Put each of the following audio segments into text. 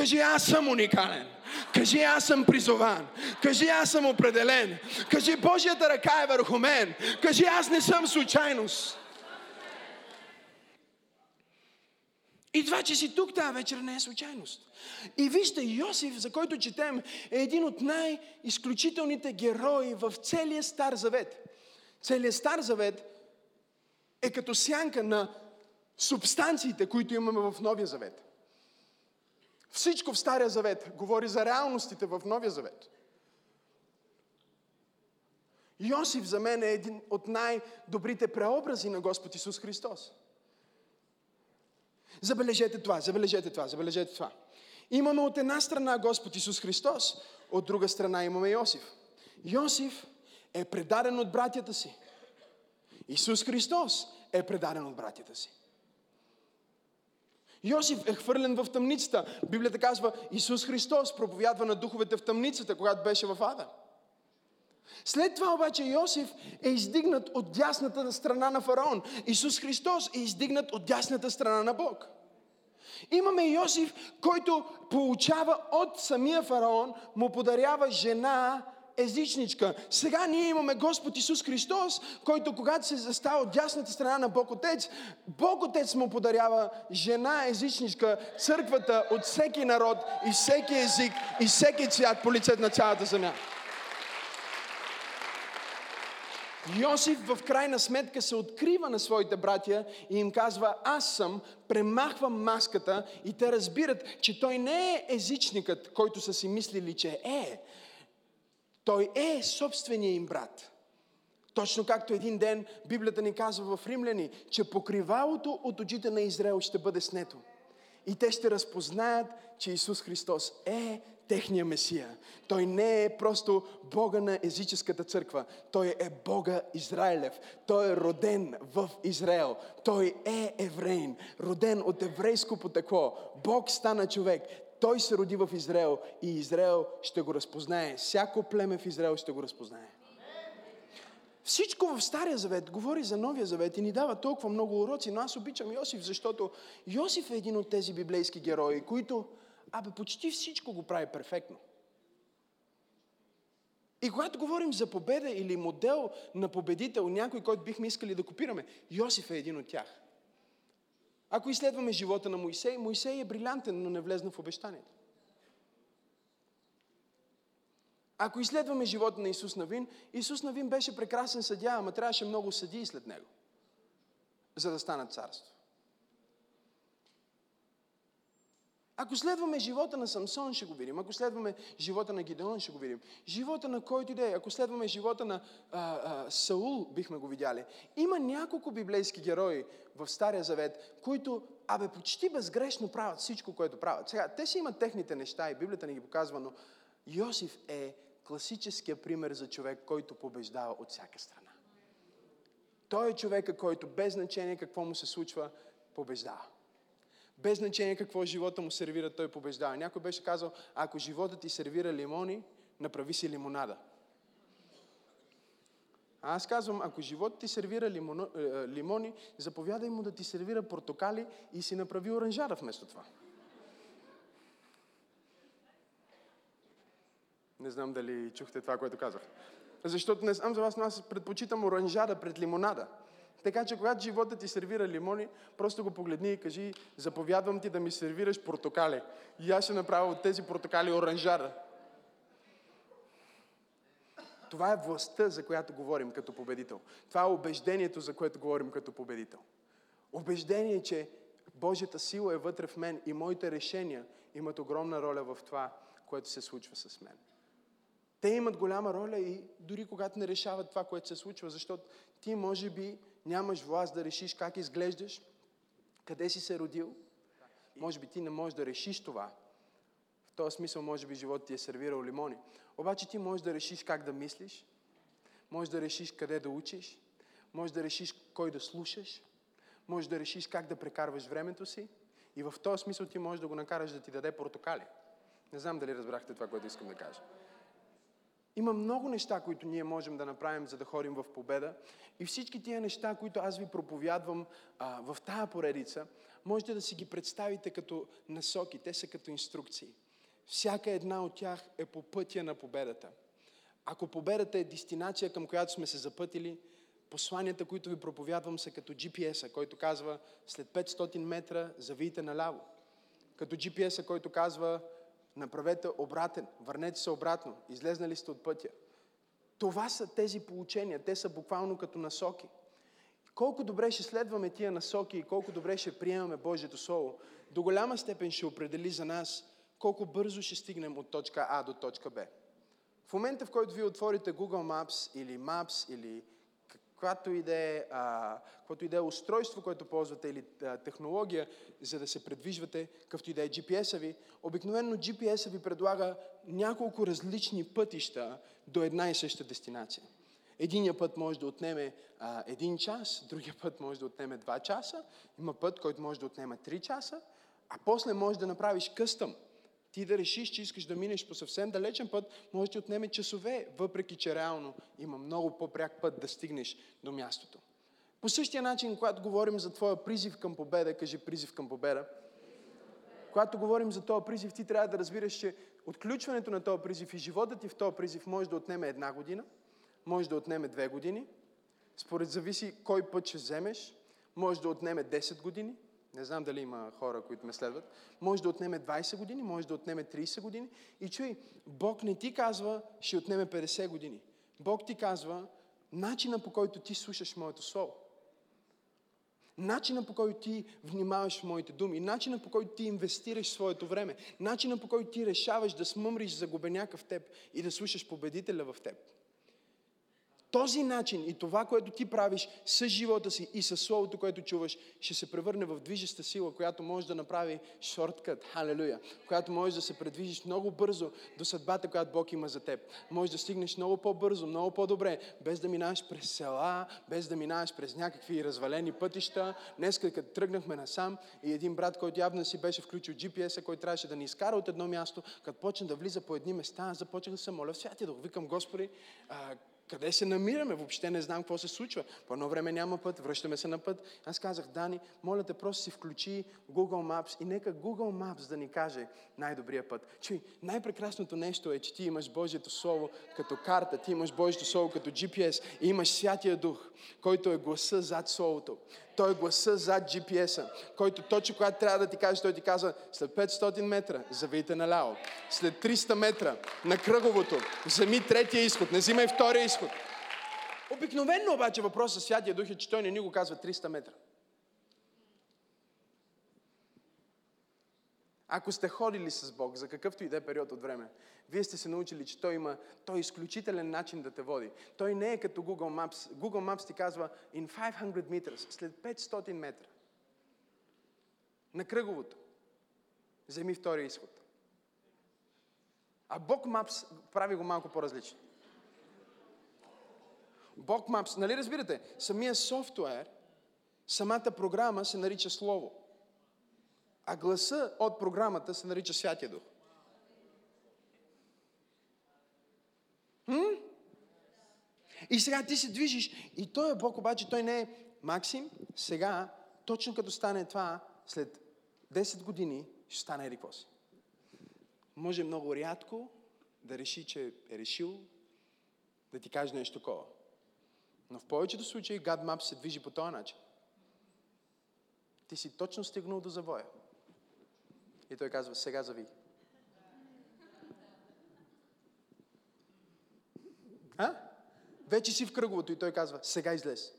Кажи, аз съм уникален. Кажи, аз съм призован. Кажи, аз съм определен. Кажи, Божията ръка е върху мен. Кажи, аз не съм случайност. И това, че си тук тази вечер не е случайност. И вижте, Йосиф, за който четем, е един от най-изключителните герои в целия Стар Завет. Целият Стар Завет е като сянка на субстанциите, които имаме в Новия Завет. Всичко в Стария Завет говори за реалностите в Новия Завет. Йосиф за мен е един от най-добрите преобрази на Господ Исус Христос. Забележете това, забележете това, забележете това. Имаме от една страна Господ Исус Христос, от друга страна имаме Йосиф. Йосиф е предаден от братята си. Исус Христос е предаден от братята си. Йосиф е хвърлен в тъмницата. Библията казва, Исус Христос проповядва на духовете в тъмницата, когато беше в Ада. След това обаче Йосиф е издигнат от дясната страна на фараон. Исус Христос е издигнат от дясната страна на Бог. Имаме Йосиф, който получава от самия фараон, му подарява жена, езичничка. Сега ние имаме Господ Исус Христос, който когато се застава от дясната страна на Бог Отец, Бог Отец му подарява жена езичничка, църквата от всеки народ и всеки език и всеки цвят по лицето на цялата земя. Йосиф в крайна сметка се открива на своите братя и им казва, аз съм, премахвам маската и те разбират, че той не е езичникът, който са си мислили, че е. Той е собствения им брат. Точно както един ден Библията ни казва в Римляни, че покривалото от очите на Израел ще бъде снето. И те ще разпознаят, че Исус Христос е техния Месия. Той не е просто Бога на езическата църква. Той е Бога Израилев. Той е роден в Израел. Той е евреин, роден от еврейско потекло. Бог стана човек. Той се роди в Израел и Израел ще го разпознае. Всяко племе в Израел ще го разпознае. Всичко в Стария Завет говори за Новия Завет и ни дава толкова много уроци, но аз обичам Йосиф, защото Йосиф е един от тези библейски герои, които, абе, почти всичко го прави перфектно. И когато говорим за победа или модел на победител, някой, който бихме искали да копираме, Йосиф е един от тях. Ако изследваме живота на Моисей, Моисей е брилянтен, но не влезна в обещанието. Ако изследваме живота на Исус Навин, Исус Навин беше прекрасен съдя, ама трябваше много съдии след него, за да стана царство. Ако следваме живота на Самсон, ще го видим. Ако следваме живота на Гидеон, ще го видим. Живота на който иде. Ако следваме живота на а, а, Саул, бихме го видяли. Има няколко библейски герои в Стария Завет, които, абе, почти безгрешно правят всичко, което правят. Сега, те си имат техните неща и Библията ни ги показва, но Йосиф е класическия пример за човек, който побеждава от всяка страна. Той е човека, който без значение какво му се случва, побеждава. Без значение какво живота му сервира, той побеждава. Някой беше казал, ако живота ти сервира лимони, направи си лимонада. А аз казвам, ако живота ти сервира лимоно, е, лимони, заповядай му да ти сервира портокали и си направи оранжара вместо това. Не знам дали чухте това, което казах. Защото не знам за вас, но аз предпочитам оранжада пред лимонада. Така че, когато живота ти сервира лимони, просто го погледни и кажи, заповядвам ти да ми сервираш портокали. И аз ще направя от тези портокали оранжара. Това е властта, за която говорим като победител. Това е убеждението, за което говорим като победител. Убеждение, че Божията сила е вътре в мен и моите решения имат огромна роля в това, което се случва с мен. Те имат голяма роля и дори когато не решават това, което се случва, защото ти може би нямаш власт да решиш как изглеждаш, къде си се родил. Може би ти не можеш да решиш това. В този смисъл, може би, живот ти е сервирал лимони. Обаче ти можеш да решиш как да мислиш, можеш да решиш къде да учиш, можеш да решиш кой да слушаш, можеш да решиш как да прекарваш времето си и в този смисъл ти можеш да го накараш да ти даде портокали. Не знам дали разбрахте това, което искам да кажа. Има много неща, които ние можем да направим, за да ходим в победа. И всички тия неща, които аз ви проповядвам а, в тая поредица, можете да си ги представите като насоки, те са като инструкции. Всяка една от тях е по пътя на победата. Ако победата е дестинация, към която сме се запътили, посланията, които ви проповядвам, са като GPS-а, който казва след 500 метра завийте наляво. Като GPS-а, който казва направете обратен, върнете се обратно, излезнали сте от пътя. Това са тези получения, те са буквално като насоки. Колко добре ще следваме тия насоки и колко добре ще приемаме Божието Слово, до голяма степен ще определи за нас колко бързо ще стигнем от точка А до точка Б. В момента, в който вие отворите Google Maps или Maps или да е, и да е устройство, което ползвате или а, технология, за да се предвижвате, какъвто и да е GPS-а ви, обикновено GPS-а ви предлага няколко различни пътища до една и съща дестинация. Единия път може да отнеме а, един час, другия път може да отнеме два часа, има път, който може да отнеме три часа, а после може да направиш къстъм ти да решиш, че искаш да минеш по съвсем далечен път, може да ти отнеме часове, въпреки че реално има много по-пряк път да стигнеш до мястото. По същия начин, когато говорим за твоя призив към победа, кажи призив към победа, когато говорим за този призив, ти трябва да разбираш, че отключването на този призив и живота ти в този призив може да отнеме една година, може да отнеме две години, според зависи кой път ще вземеш, може да отнеме 10 години, не знам дали има хора, които ме следват. Може да отнеме 20 години, може да отнеме 30 години. И чуй, Бог не ти казва, ще отнеме 50 години. Бог ти казва, начина по който ти слушаш моето слово. Начина по който ти внимаваш в моите думи, начина по който ти инвестираш своето време, начина по който ти решаваш да смъмриш загубеняка в теб и да слушаш победителя в теб. Този начин и това, което ти правиш с живота си и с Словото, което чуваш, ще се превърне в движеща сила, която може да направи шорткът, халелуя, която може да се предвижиш много бързо до съдбата, която Бог има за теб. Може да стигнеш много по-бързо, много по-добре, без да минаваш през села, без да минаваш през някакви развалени пътища. Днес, като тръгнахме насам и един брат, който явно си беше включил GPS-а, който трябваше да ни изкара от едно място, като почна да влиза по едни места, започнах да се моля в святия дух. Викам, Господи, къде се намираме? Въобще не знам какво се случва. По едно време няма път, връщаме се на път. Аз казах, Дани, моля те, просто си включи Google Maps и нека Google Maps да ни каже най-добрия път. Чуй, най-прекрасното нещо е, че ти имаш Божието Слово като карта, ти имаш Божието Слово като GPS и имаш Святия Дух, който е гласа зад Словото. Той е гласа зад GPS-а, който точно когато трябва да ти каже, той ти казва, след 500 метра завийте наляво. След 300 метра на кръговото, вземи третия изход, не взимай втория изход. Обикновено обаче въпросът с Святия Дух е, че той не ни го казва 300 метра. Ако сте ходили с Бог за какъвто и да е период от време, вие сте се научили, че Той има той е изключителен начин да те води. Той не е като Google Maps. Google Maps ти казва in 500 meters, след 500 метра. На кръговото. Вземи втория изход. А Бог Maps прави го малко по-различно. Бог Maps, нали разбирате, самия софтуер, самата програма се нарича Слово. А гласа от програмата се нарича Святия Дух. Хм? И сега ти се движиш. И той е Бог, обаче той не е Максим. Сега, точно като стане това, след 10 години, ще стане еди. Може много рядко да реши, че е решил да ти каже нещо такова. Но в повечето случаи God Map се движи по този начин. Ти си точно стигнал до завоя. И той казва, сега зави. А? Вече си в кръговото и той казва, сега излез.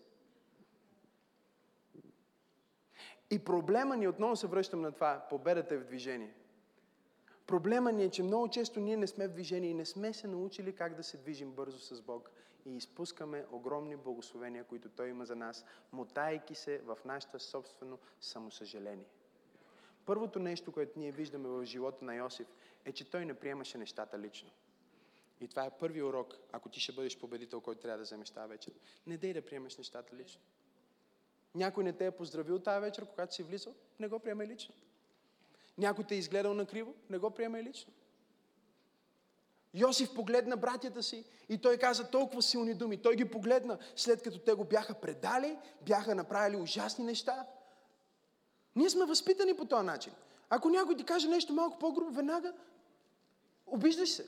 И проблема ни, отново се връщам на това, победата е в движение. Проблема ни е, че много често ние не сме в движение и не сме се научили как да се движим бързо с Бог и изпускаме огромни благословения, които Той има за нас, мотайки се в нашето собствено самосъжаление. Първото нещо, което ние виждаме в живота на Йосиф, е, че той не приемаше нещата лично. И това е първи урок, ако ти ще бъдеш победител, който трябва да вземеш тази вечер. Не дей да приемеш нещата лично. Някой не те е поздравил тази вечер, когато си влизал, не го приемай лично. Някой те е изгледал на криво, не го приемай лично. Йосиф погледна братята си и той каза толкова силни думи. Той ги погледна, след като те го бяха предали, бяха направили ужасни неща. Ние сме възпитани по този начин. Ако някой ти каже нещо малко по-грубо, веднага обиждаш се.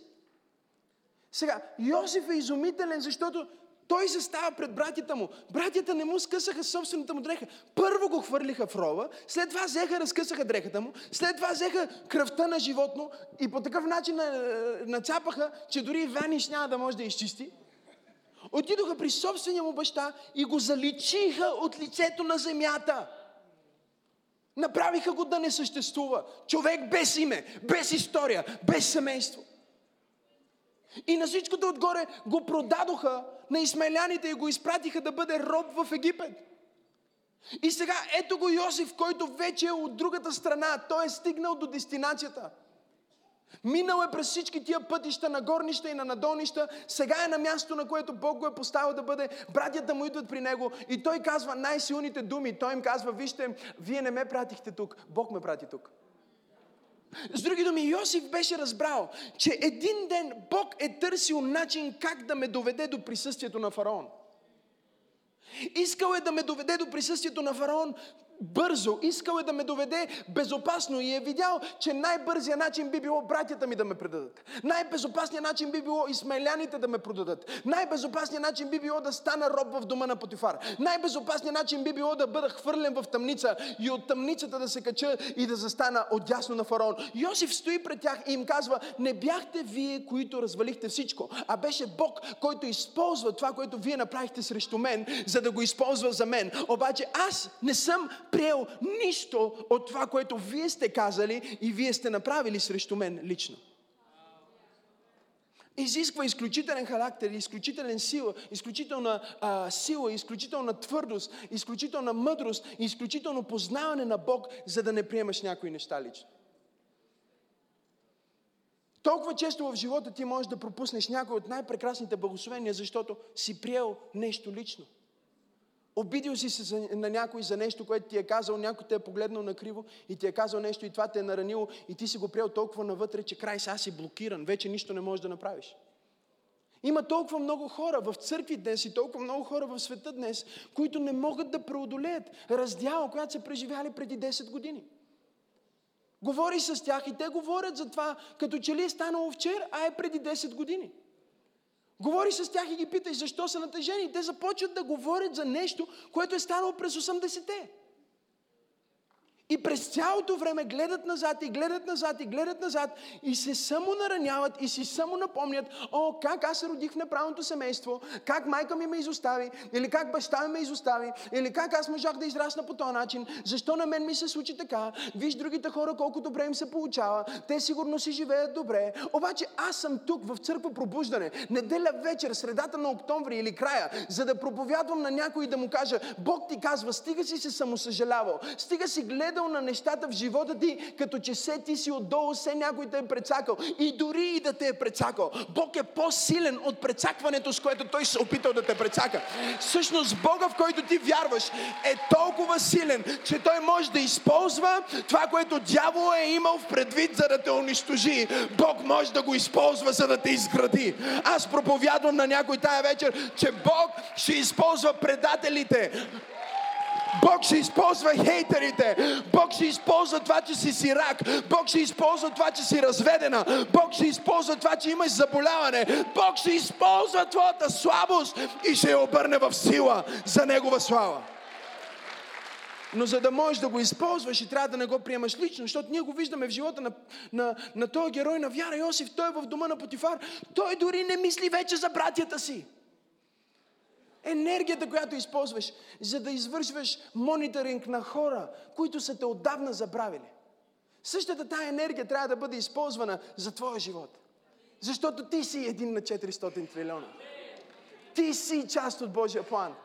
Сега, Йосиф е изумителен, защото той се става пред братята му. Братята не му скъсаха собствената му дреха. Първо го хвърлиха в рова, след това взеха, разкъсаха дрехата му, след това взеха кръвта на животно и по такъв начин е, нацапаха, че дори Ваниш няма да може да изчисти. Отидоха при собствения му баща и го заличиха от лицето на земята. Направиха го да не съществува. Човек без име, без история, без семейство. И на всичкото отгоре го продадоха на измайляните и го изпратиха да бъде роб в Египет. И сега ето го Йосиф, който вече е от другата страна. Той е стигнал до дестинацията. Минал е през всички тия пътища на горнища и на надолнища. Сега е на място, на което Бог го е поставил да бъде. Братята му идват при него и той казва най-силните думи. Той им казва, вижте, вие не ме пратихте тук, Бог ме прати тук. С други думи, Йосиф беше разбрал, че един ден Бог е търсил начин как да ме доведе до присъствието на фараон. Искал е да ме доведе до присъствието на фараон бързо, искал е да ме доведе безопасно и е видял, че най-бързия начин би било братята ми да ме предадат. Най-безопасният начин би било измайляните да ме продадат. Най-безопасният начин би било да стана роб в дома на Потифар. Най-безопасният начин би било да бъда хвърлен в тъмница и от тъмницата да се кача и да застана отясно на фараон. Йосиф стои пред тях и им казва, не бяхте вие, които развалихте всичко, а беше Бог, който използва това, което вие направихте срещу мен, за да го използва за мен. Обаче аз не съм приел нищо от това, което вие сте казали и вие сте направили срещу мен лично. Изисква изключителен характер, изключителен сила, изключителна а, сила, изключителна твърдост, изключителна мъдрост, изключително познаване на Бог, за да не приемаш някои неща лично. Толкова често в живота ти можеш да пропуснеш някой от най-прекрасните благословения, защото си приел нещо лично. Обидил си се на някой за нещо, което ти е казал, някой те е погледнал на криво и ти е казал нещо и това те е наранило и ти си го приел толкова навътре, че край сега си блокиран, вече нищо не можеш да направиш. Има толкова много хора в църкви днес и толкова много хора в света днес, които не могат да преодолеят раздяла, която са преживяли преди 10 години. Говори с тях и те говорят за това, като че ли е станало вчера, а е преди 10 години. Говори с тях и ги питай защо са натъжени. Те започват да говорят за нещо, което е станало през 80-те. И през цялото време гледат назад и гледат назад и гледат назад и се само нараняват и си само напомнят, о, как аз се родих в неправилното семейство, как майка ми ме изостави, или как баща ми ме изостави, или как аз можах да израсна по този начин, защо на мен ми се случи така, виж другите хора колко добре им се получава, те сигурно си живеят добре, обаче аз съм тук в църква пробуждане, неделя вечер, средата на октомври или края, за да проповядвам на някой и да му кажа, Бог ти казва, стига си се самосъжалявал, стига си гледал гледал на нещата в живота ти, като че се ти си отдолу, се някой те е прецакал. И дори и да те е прецакал, Бог е по-силен от прецакването, с което Той се е опитал да те прецака. Всъщност Бога, в който ти вярваш, е толкова силен, че Той може да използва това, което дявол е имал в предвид, за да те унищожи. Бог може да го използва, за да те изгради. Аз проповядвам на някой тая вечер, че Бог ще използва предателите, Бог ще използва хейтерите. Бог ще използва това, че си сирак. Бог ще използва това, че си разведена. Бог ще използва това, че имаш заболяване. Бог ще използва твоята слабост и ще я обърне в сила за Негова слава. Но за да можеш да го използваш и трябва да не го приемаш лично, защото ние го виждаме в живота на, на, на този герой на вяра Йосиф, той е в дома на Потифар. Той дори не мисли вече за братята си енергията, която използваш, за да извършваш мониторинг на хора, които са те отдавна забравили. Същата тая енергия трябва да бъде използвана за твоя живот. Защото ти си един на 400 трилиона. Ти си част от Божия план.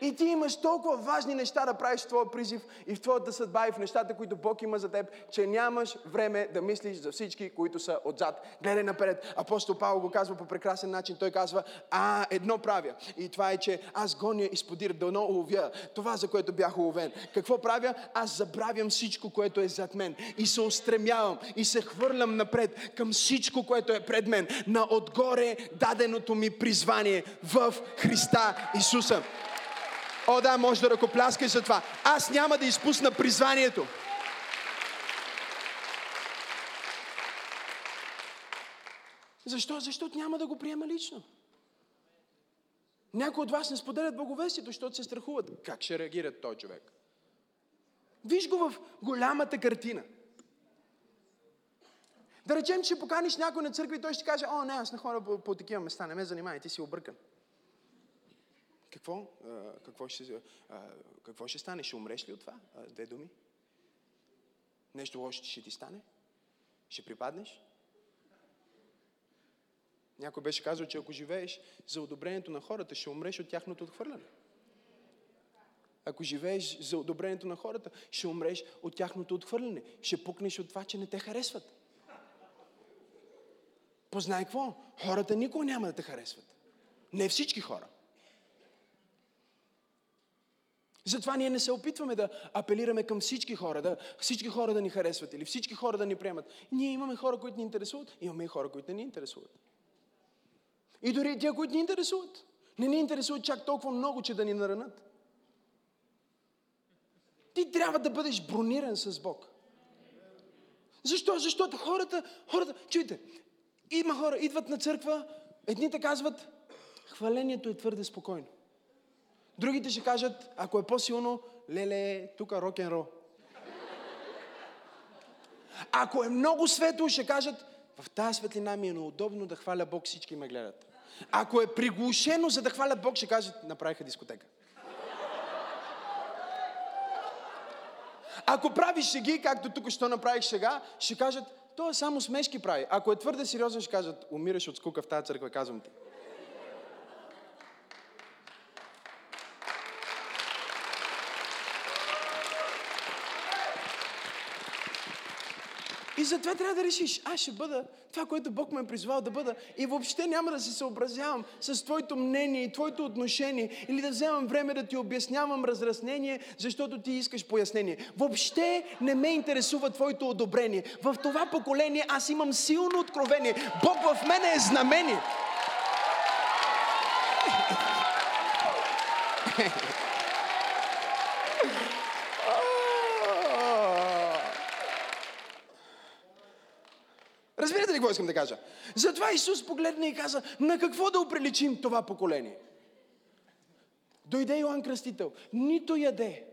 И ти имаш толкова важни неща да правиш в твоя призив и в твоята съдба и в нещата, които Бог има за теб, че нямаш време да мислиш за всички, които са отзад. Гледай напред. Апостол Павел го казва по прекрасен начин. Той казва, а, едно правя. И това е, че аз гоня и сподир дано уловя това, за което бях уловен. Какво правя? Аз забравям всичко, което е зад мен. И се устремявам и се хвърлям напред към всичко, което е пред мен. На отгоре даденото ми призвание в Христа Исуса. О, да, може да ръкопляскаш за това. Аз няма да изпусна призванието. Защо? Защото няма да го приема лично. Някои от вас не споделят благовестието, защото се страхуват. Как ще реагират той човек? Виж го в голямата картина. Да речем, че поканиш някой на църква и той ще каже, о, не, аз на хора по, по такива места, не ме занимай, ти си объркан. Какво? Какво, ще, какво ще стане? Ще умреш ли от това? Две думи. Нещо лошо ще ти стане? Ще припаднеш? Някой беше казал, че ако живееш за одобрението на хората, ще умреш от тяхното отхвърляне. Ако живееш за одобрението на хората, ще умреш от тяхното отхвърляне. Ще пукнеш от това, че не те харесват. Познай какво? Хората никога няма да те харесват. Не всички хора. Затова ние не се опитваме да апелираме към всички хора, да всички хора да ни харесват или всички хора да ни приемат. Ние имаме хора, които ни интересуват, имаме и хора, които не ни интересуват. И дори тия, които ни интересуват, не ни интересуват чак толкова много, че да ни наранат. Ти трябва да бъдеш брониран с Бог. Защо? Защото хората, хората, чуйте, има хора, идват на църква, едните казват, хвалението е твърде спокойно. Другите ще кажат, ако е по-силно, леле, тук рок-н-рол. Ако е много светло, ще кажат, в тази светлина ми е неудобно да хваля Бог, всички ме гледат. Ако е приглушено, за да хвалят Бог, ще кажат, направиха дискотека. Ако правиш шеги, както тук що направих сега, ще кажат, той е само смешки прави. Ако е твърде сериозен, ще кажат, умираш от скука в тази църква, казвам ти. И затова трябва да решиш, аз ще бъда това, което Бог ме е призвал да бъда. И въобще няма да се съобразявам с твоето мнение и твоето отношение. Или да вземам време да ти обяснявам разраснение, защото ти искаш пояснение. Въобще не ме интересува твоето одобрение. В това поколение аз имам силно откровение. Бог в мене е знамение. Разбирате ли какво искам да кажа? Затова Исус погледна и каза, на какво да оприличим това поколение? Дойде Йоанн Кръстител, нито яде.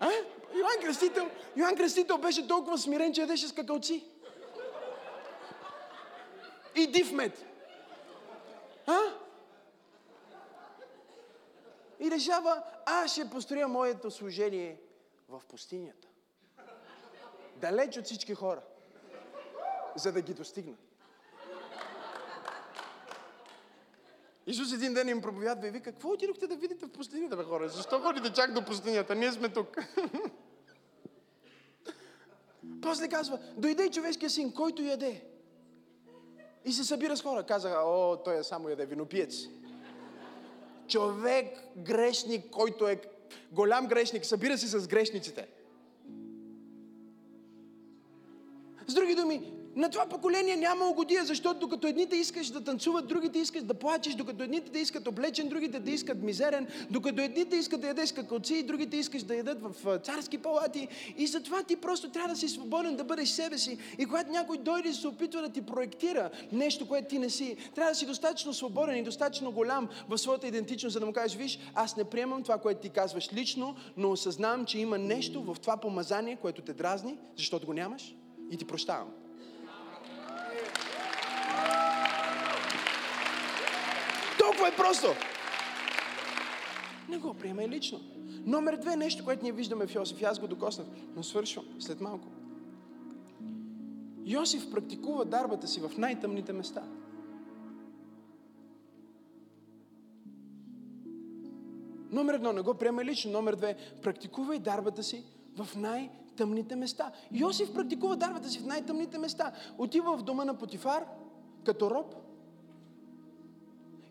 А? Йоанн Кръстител, Йоанн Кръстител беше толкова смирен, че ядеше скакалци. И див мед. А? И решава, аз ще построя моето служение в пустинята далеч от всички хора, за да ги достигна. Исус един ден им проповядва и вика, какво отидохте да видите в пустинята, бе хора? Защо ходите чак до пустинята? Ние сме тук. После казва, дойде човешкия син, който яде. И се събира с хора. Казаха, о, той е само яде винопиец. Човек, грешник, който е голям грешник, събира се с грешниците. С други думи, на това поколение няма угодия, защото докато едните искаш да танцуват, другите искаш да плачеш, докато едните да искат облечен, другите да искат мизерен, докато едните искат да ядеш какълци, другите искаш да ядат в царски палати. И затова ти просто трябва да си свободен, да бъдеш себе си. И когато някой дойде и се опитва да ти проектира нещо, което ти не си, трябва да си достатъчно свободен и достатъчно голям в своята идентичност, за да му кажеш, виж, аз не приемам това, което ти казваш лично, но осъзнавам, че има нещо в това помазание, което те дразни, защото го нямаш и ти прощавам. Толкова е просто. Не го приемай лично. Номер две, нещо, което ние виждаме в Йосиф, аз го докоснах, но свършвам след малко. Йосиф практикува дарбата си в най-тъмните места. Номер едно, не го приемай лично. Номер две, практикувай дарбата си в най тъмните места. Йосиф практикува дарбата си в най-тъмните места. Отива в дома на Потифар, като роб.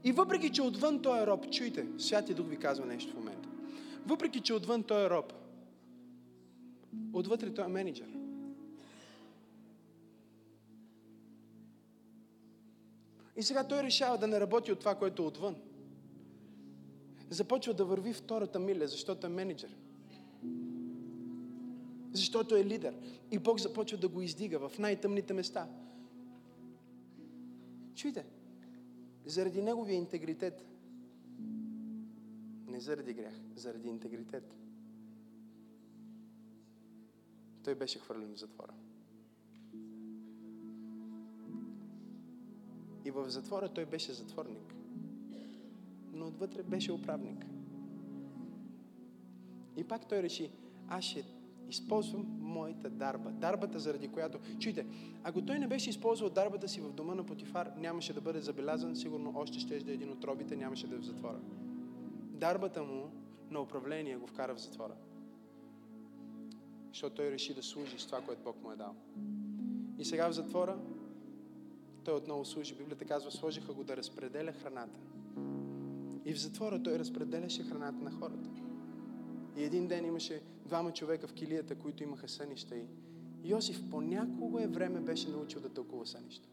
И въпреки, че отвън той е роб, чуйте, Святия Дух ви казва нещо в момента. Въпреки, че отвън той е роб, отвътре той е менеджер. И сега той решава да не работи от това, което е отвън. Започва да върви втората миля, защото е менеджер. Защото е лидер. И Бог започва да го издига в най-тъмните места. Чуйте, заради неговия интегритет, не заради грях, заради интегритет, той беше хвърлен в затвора. И в затвора той беше затворник. Но отвътре беше управник. И пак той реши, аз ще използвам моята дарба. Дарбата, заради която... Чуйте, ако той не беше използвал дарбата си в дома на Потифар, нямаше да бъде забелязан, сигурно още ще да е един от робите, нямаше да е в затвора. Дарбата му на управление го вкара в затвора. Защото той реши да служи с това, което Бог му е дал. И сега в затвора той отново служи. Библията казва, сложиха го да разпределя храната. И в затвора той разпределяше храната на хората. И един ден имаше двама човека в килията, които имаха сънища. И Йосиф по някое време беше научил да тълкува сънища.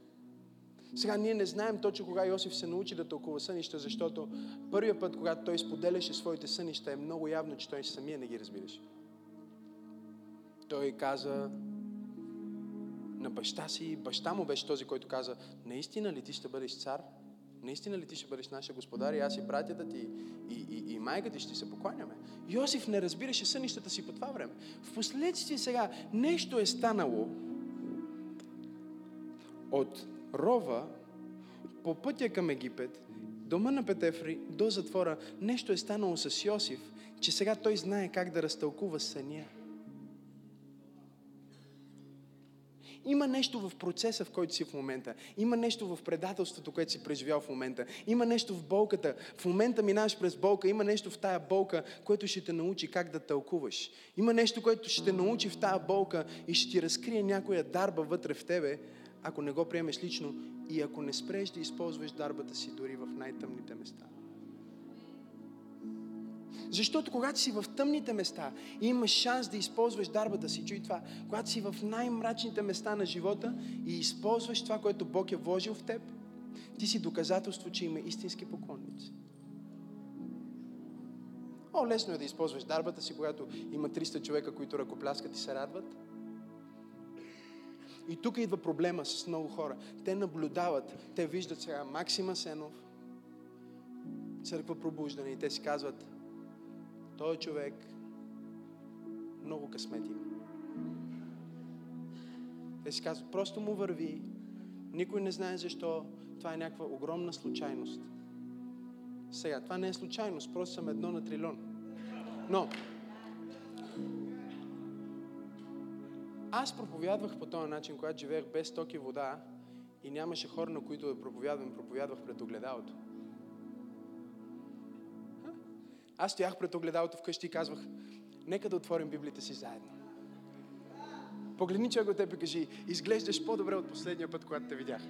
Сега ние не знаем точно кога Йосиф се научи да тълкува сънища, защото първият път, когато той споделяше своите сънища, е много явно, че той самия не ги разбираше. Той каза на баща си, баща му беше този, който каза, наистина ли ти ще бъдеш цар? Наистина ли ти ще бъдеш нашия господар и аз и братята ти и, и, и майка ти ще се покланяме? Йосиф не разбираше сънищата си по това време. Впоследствие сега нещо е станало от рова по пътя към Египет, дома на Петефри, до затвора. Нещо е станало с Йосиф, че сега той знае как да разтълкува съня. Има нещо в процеса, в който си в момента. Има нещо в предателството, което си преживял в момента. Има нещо в болката. В момента минаваш през болка. Има нещо в тая болка, което ще те научи как да тълкуваш. Има нещо, което ще те научи в тая болка и ще ти разкрие някоя дарба вътре в тебе, ако не го приемеш лично и ако не спреш да използваш дарбата си дори в най-тъмните места. Защото когато си в тъмните места и имаш шанс да използваш дарбата си, чуй това, когато си в най-мрачните места на живота и използваш това, което Бог е вложил в теб, ти си доказателство, че има истински поклонници. О, лесно е да използваш дарбата си, когато има 300 човека, които ръкопляскат и се радват. И тук идва проблема с много хора. Те наблюдават, те виждат сега Максима Сенов, църква пробуждане и те си казват, той човек много късмет има. Те си казват, просто му върви, никой не знае защо, това е някаква огромна случайност. Сега, това не е случайност, просто съм едно на трилион. Но, аз проповядвах по този начин, когато живеех без токи вода и нямаше хора, на които да проповядвам, проповядвах пред огледалото. Аз стоях пред огледалото вкъщи и казвах, нека да отворим Библията си заедно. Погледни човек от теб и кажи, изглеждаш по-добре от последния път, когато те видях.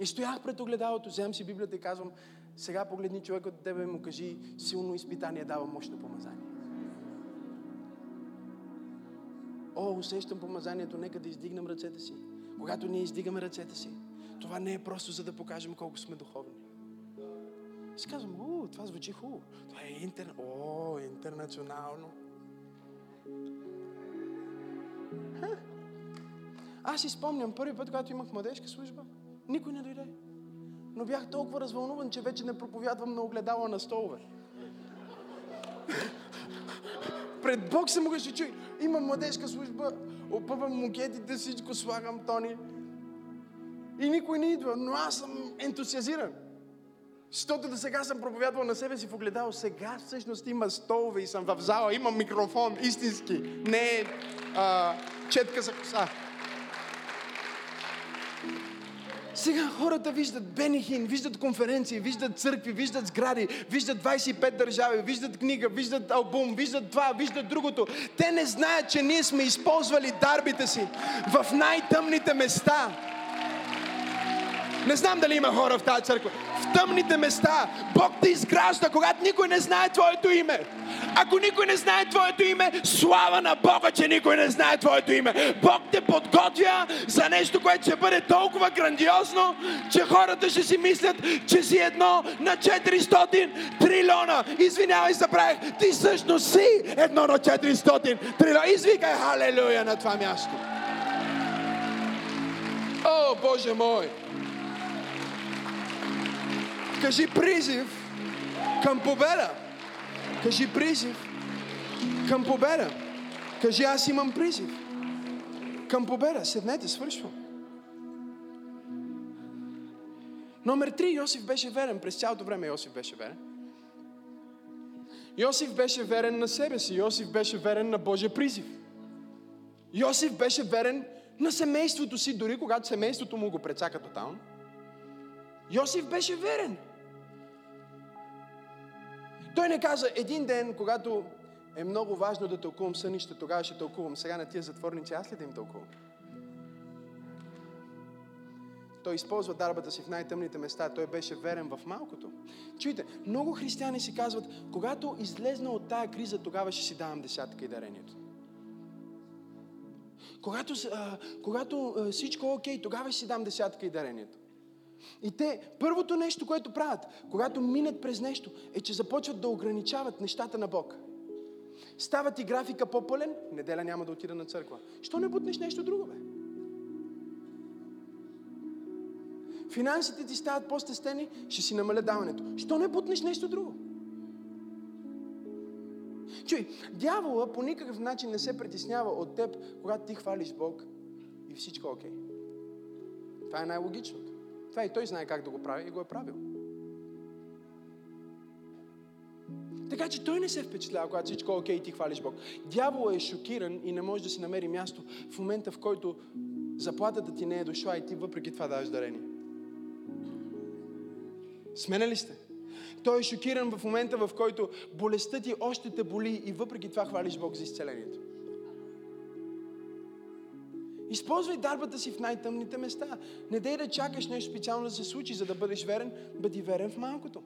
И стоях пред огледалото, вземам си Библията и казвам, сега погледни човек от тебе и му кажи, силно изпитание дава мощно помазание. О, усещам помазанието, нека да издигнем ръцете си. Когато ние издигаме ръцете си, това не е просто за да покажем колко сме духовни. Си казвам, о, това звучи хубаво. Това е интер... О, интернационално. Аз си спомням първи път, когато имах младежка служба, никой не дойде. Но бях толкова развълнуван, че вече не проповядвам на огледала на столове. Пред Бог се мога ще чуй. Имам младежка служба, опъвам мукетите, всичко слагам тони. И никой не идва, но аз съм ентусиазиран. Защото до сега съм проповядвал на себе си в огледало. Сега всъщност има столове и съм в зала, имам микрофон, истински. Не а, четка за коса. Сега хората виждат Бенихин, виждат конференции, виждат църкви, виждат сгради, виждат 25 държави, виждат книга, виждат албум, виждат това, виждат другото. Те не знаят, че ние сме използвали дарбите си в най-тъмните места. Не знам дали има хора в тази църква. В тъмните места Бог те изгражда, когато никой не знае Твоето име. Ако никой не знае Твоето име, слава на Бога, че никой не знае Твоето име. Бог те подготвя за нещо, което ще бъде толкова грандиозно, че хората ще си мислят, че си едно на 400 трилиона. Извинявай, забравих, ти всъщност си едно на 400 трилиона. Извикай халелуя на това място. О, Боже мой! Кажи призив към победа. Кажи призив към победа. Кажи аз имам призив към победа. Седнете, свършвам. Номер три, Йосиф беше верен. През цялото време Йосиф беше верен. Йосиф беше верен на себе си. Йосиф беше верен на Божия призив. Йосиф беше верен на семейството си, дори когато семейството му го прецака тотално. Йосиф беше верен. Той не каза един ден, когато е много важно да тълкувам сънища, тогава ще тълкувам. Сега на тия затворници аз ли да им тълкувам? Той използва дарбата си в най-тъмните места. Той беше верен в малкото. Чуйте, много християни си казват, когато излезна от тая криза, тогава ще си давам десятка и дарението. Когато, а, когато а, всичко е окей, тогава ще си дам десятка и дарението. И те, първото нещо, което правят, когато минат през нещо, е, че започват да ограничават нещата на Бог. Става ти графика по-пълен, неделя няма да отида на църква. Що не бутнеш нещо друго, бе? Финансите ти стават по-стестени, ще си намаля даването. Що не бутнеш нещо друго? Чуй, дявола по никакъв начин не се притеснява от теб, когато ти хвалиш Бог и всичко е окей. Това е най-логичното. Това и той знае как да го прави и го е правил. Така че той не се впечатлява, когато всичко е окей и ти хвалиш Бог. Дявол е шокиран и не може да си намери място в момента, в който заплатата ти не е дошла и ти въпреки това даваш дарение. Смена ли сте? Той е шокиран в момента, в който болестта ти още те боли и въпреки това хвалиш Бог за изцелението. Използвай дарбата си в най-тъмните места. Не дей да чакаш нещо специално да се случи, за да бъдеш верен. Бъди верен в малкото.